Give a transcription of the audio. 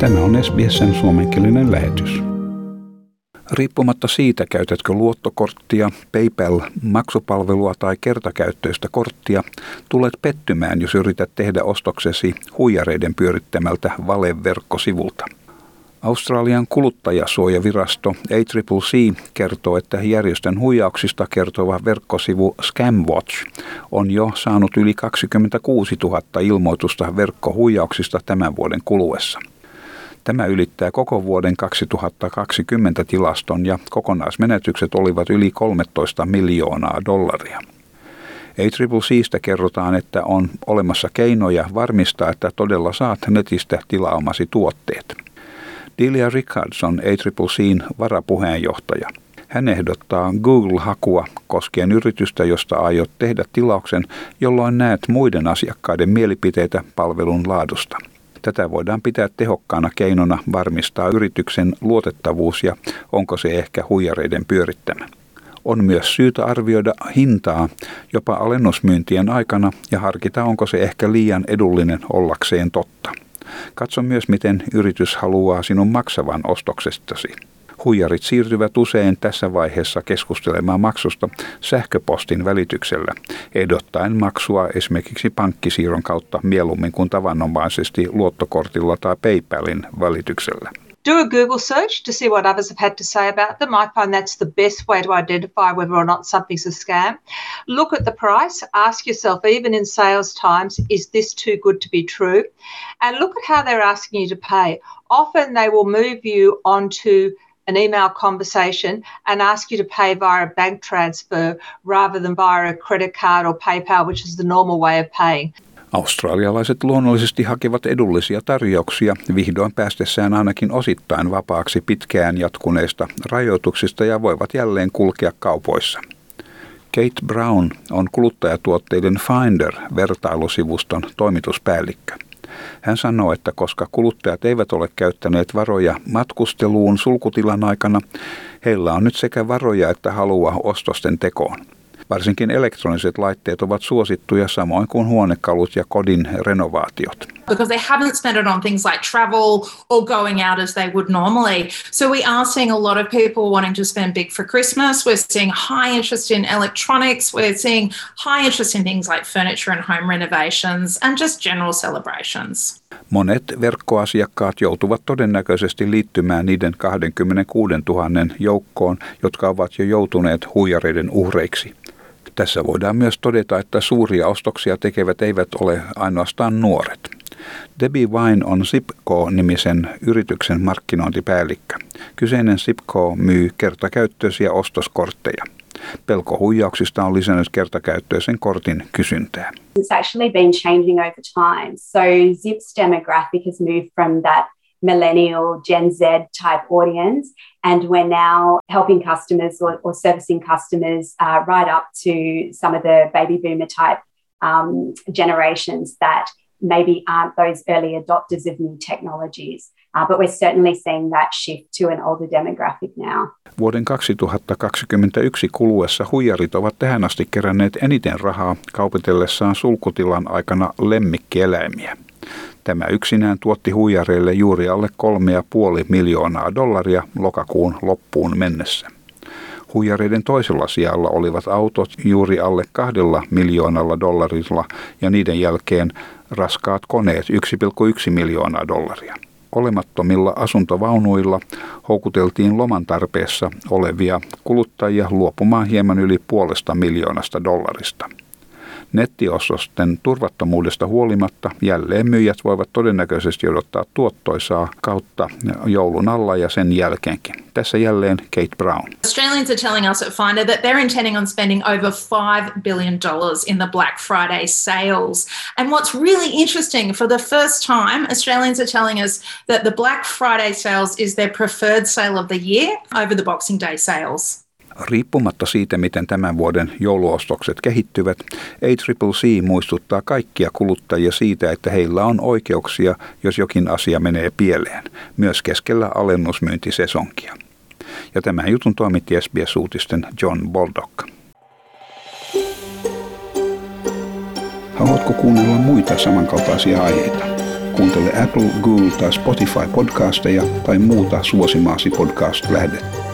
Tämä on SBSn suomenkielinen lähetys. Riippumatta siitä, käytätkö luottokorttia, PayPal-maksupalvelua tai kertakäyttöistä korttia, tulet pettymään, jos yrität tehdä ostoksesi huijareiden pyörittämältä valeverkkosivulta. Australian kuluttajasuojavirasto ACCC kertoo, että järjestön huijauksista kertova verkkosivu Scamwatch on jo saanut yli 26 000 ilmoitusta verkkohuijauksista tämän vuoden kuluessa. Tämä ylittää koko vuoden 2020 tilaston ja kokonaismenetykset olivat yli 13 miljoonaa dollaria. ACCCstä kerrotaan, että on olemassa keinoja varmistaa, että todella saat netistä tilaamasi tuotteet. Delia Rickards on ACCCn varapuheenjohtaja. Hän ehdottaa Google-hakua koskien yritystä, josta aiot tehdä tilauksen, jolloin näet muiden asiakkaiden mielipiteitä palvelun laadusta. Tätä voidaan pitää tehokkaana keinona varmistaa yrityksen luotettavuus ja onko se ehkä huijareiden pyörittämä. On myös syytä arvioida hintaa jopa alennusmyyntien aikana ja harkita, onko se ehkä liian edullinen ollakseen totta. Katso myös, miten yritys haluaa sinun maksavan ostoksestasi. Huijarit siirtyvät usein tässä vaiheessa keskustelemaan maksusta sähköpostin välityksellä, ehdottaen maksua esimerkiksi pankkisiirron kautta mieluummin kuin tavanomaisesti luottokortilla tai PayPalin välityksellä. do a Google search to see what others have had to say about them. I find that's the best way to identify whether or not something's a scam. Look at the price, ask yourself, even in sales times, is this too good to be true? And look at how they're asking you to pay. Often they will move you onto an email conversation and ask you to pay via a bank transfer rather than via a credit card or PayPal, which is the normal way of paying. Australialaiset luonnollisesti hakevat edullisia tarjouksia vihdoin päästessään ainakin osittain vapaaksi pitkään jatkuneista rajoituksista ja voivat jälleen kulkea kaupoissa. Kate Brown on kuluttajatuotteiden Finder-vertailusivuston toimituspäällikkö. Hän sanoo, että koska kuluttajat eivät ole käyttäneet varoja matkusteluun sulkutilan aikana, heillä on nyt sekä varoja että halua ostosten tekoon. Varsinkin elektroniset laitteet ovat suosittuja samoin kuin huonekalut ja kodin renovaatiot. Because they haven't spent it on things like travel or going out as they would normally. So we are seeing a lot of people wanting to spend big for Christmas. We're seeing high interest in electronics. We're seeing high interest in things like furniture and home renovations and just general celebrations. Monet verkkoasiakkaat joutuvat todennäköisesti liittymään niiden 26 000 joukkoon, jotka ovat jo joutuneet huijareiden uhreiksi. Tässä voidaan myös todeta, että suuria ostoksia tekevät eivät ole ainoastaan nuoret. Debbie Wine on Zipco-nimisen yrityksen markkinointipäällikkö. Kyseinen Zipco myy kertakäyttöisiä ostoskortteja. Pelko huijauksista on lisännyt kertakäyttöisen kortin kysyntää. It's actually been changing over time. So Zip's demographic has moved from that millennial Gen Z type audience and we're now helping customers or, or servicing customers uh, right up to some of the baby boomer type um, generations that maybe aren't those early adopters of new technologies. Uh, but we're certainly seeing that shift to an older demographic now. Vuoden 2021 kuluessa huijarit ovat tähän asti keränneet eniten rahaa kaupitellessaan sulkutilan aikana lemmikkieläimiä. Tämä yksinään tuotti huijareille juuri alle 3,5 miljoonaa dollaria lokakuun loppuun mennessä. Huijareiden toisella sijalla olivat autot juuri alle kahdella miljoonalla dollarilla ja niiden jälkeen raskaat koneet 1,1 miljoonaa dollaria. Olemattomilla asuntovaunuilla houkuteltiin loman tarpeessa olevia kuluttajia luopumaan hieman yli puolesta miljoonasta dollarista. Nettiostosten turvattomuudesta huolimatta jälleen myyjät voivat todennäköisesti odottaa tuottoisaa kautta joulun alla ja sen jälkeenkin. Tässä jälleen Kate Brown. Australians are telling us at Finder that they're intending on spending over $5 billion in the Black Friday sales. And what's really interesting, for the first time, Australians are telling us that the Black Friday sales is their preferred sale of the year over the Boxing Day sales. Riippumatta siitä, miten tämän vuoden jouluostokset kehittyvät, ACCC muistuttaa kaikkia kuluttajia siitä, että heillä on oikeuksia, jos jokin asia menee pieleen, myös keskellä alennusmyyntisesonkia. Ja tämän jutun toimitti SBS-uutisten John Baldock. Haluatko kuunnella muita samankaltaisia aiheita? Kuuntele Apple, Google tai Spotify podcasteja tai muuta suosimaasi podcast-lähdettä.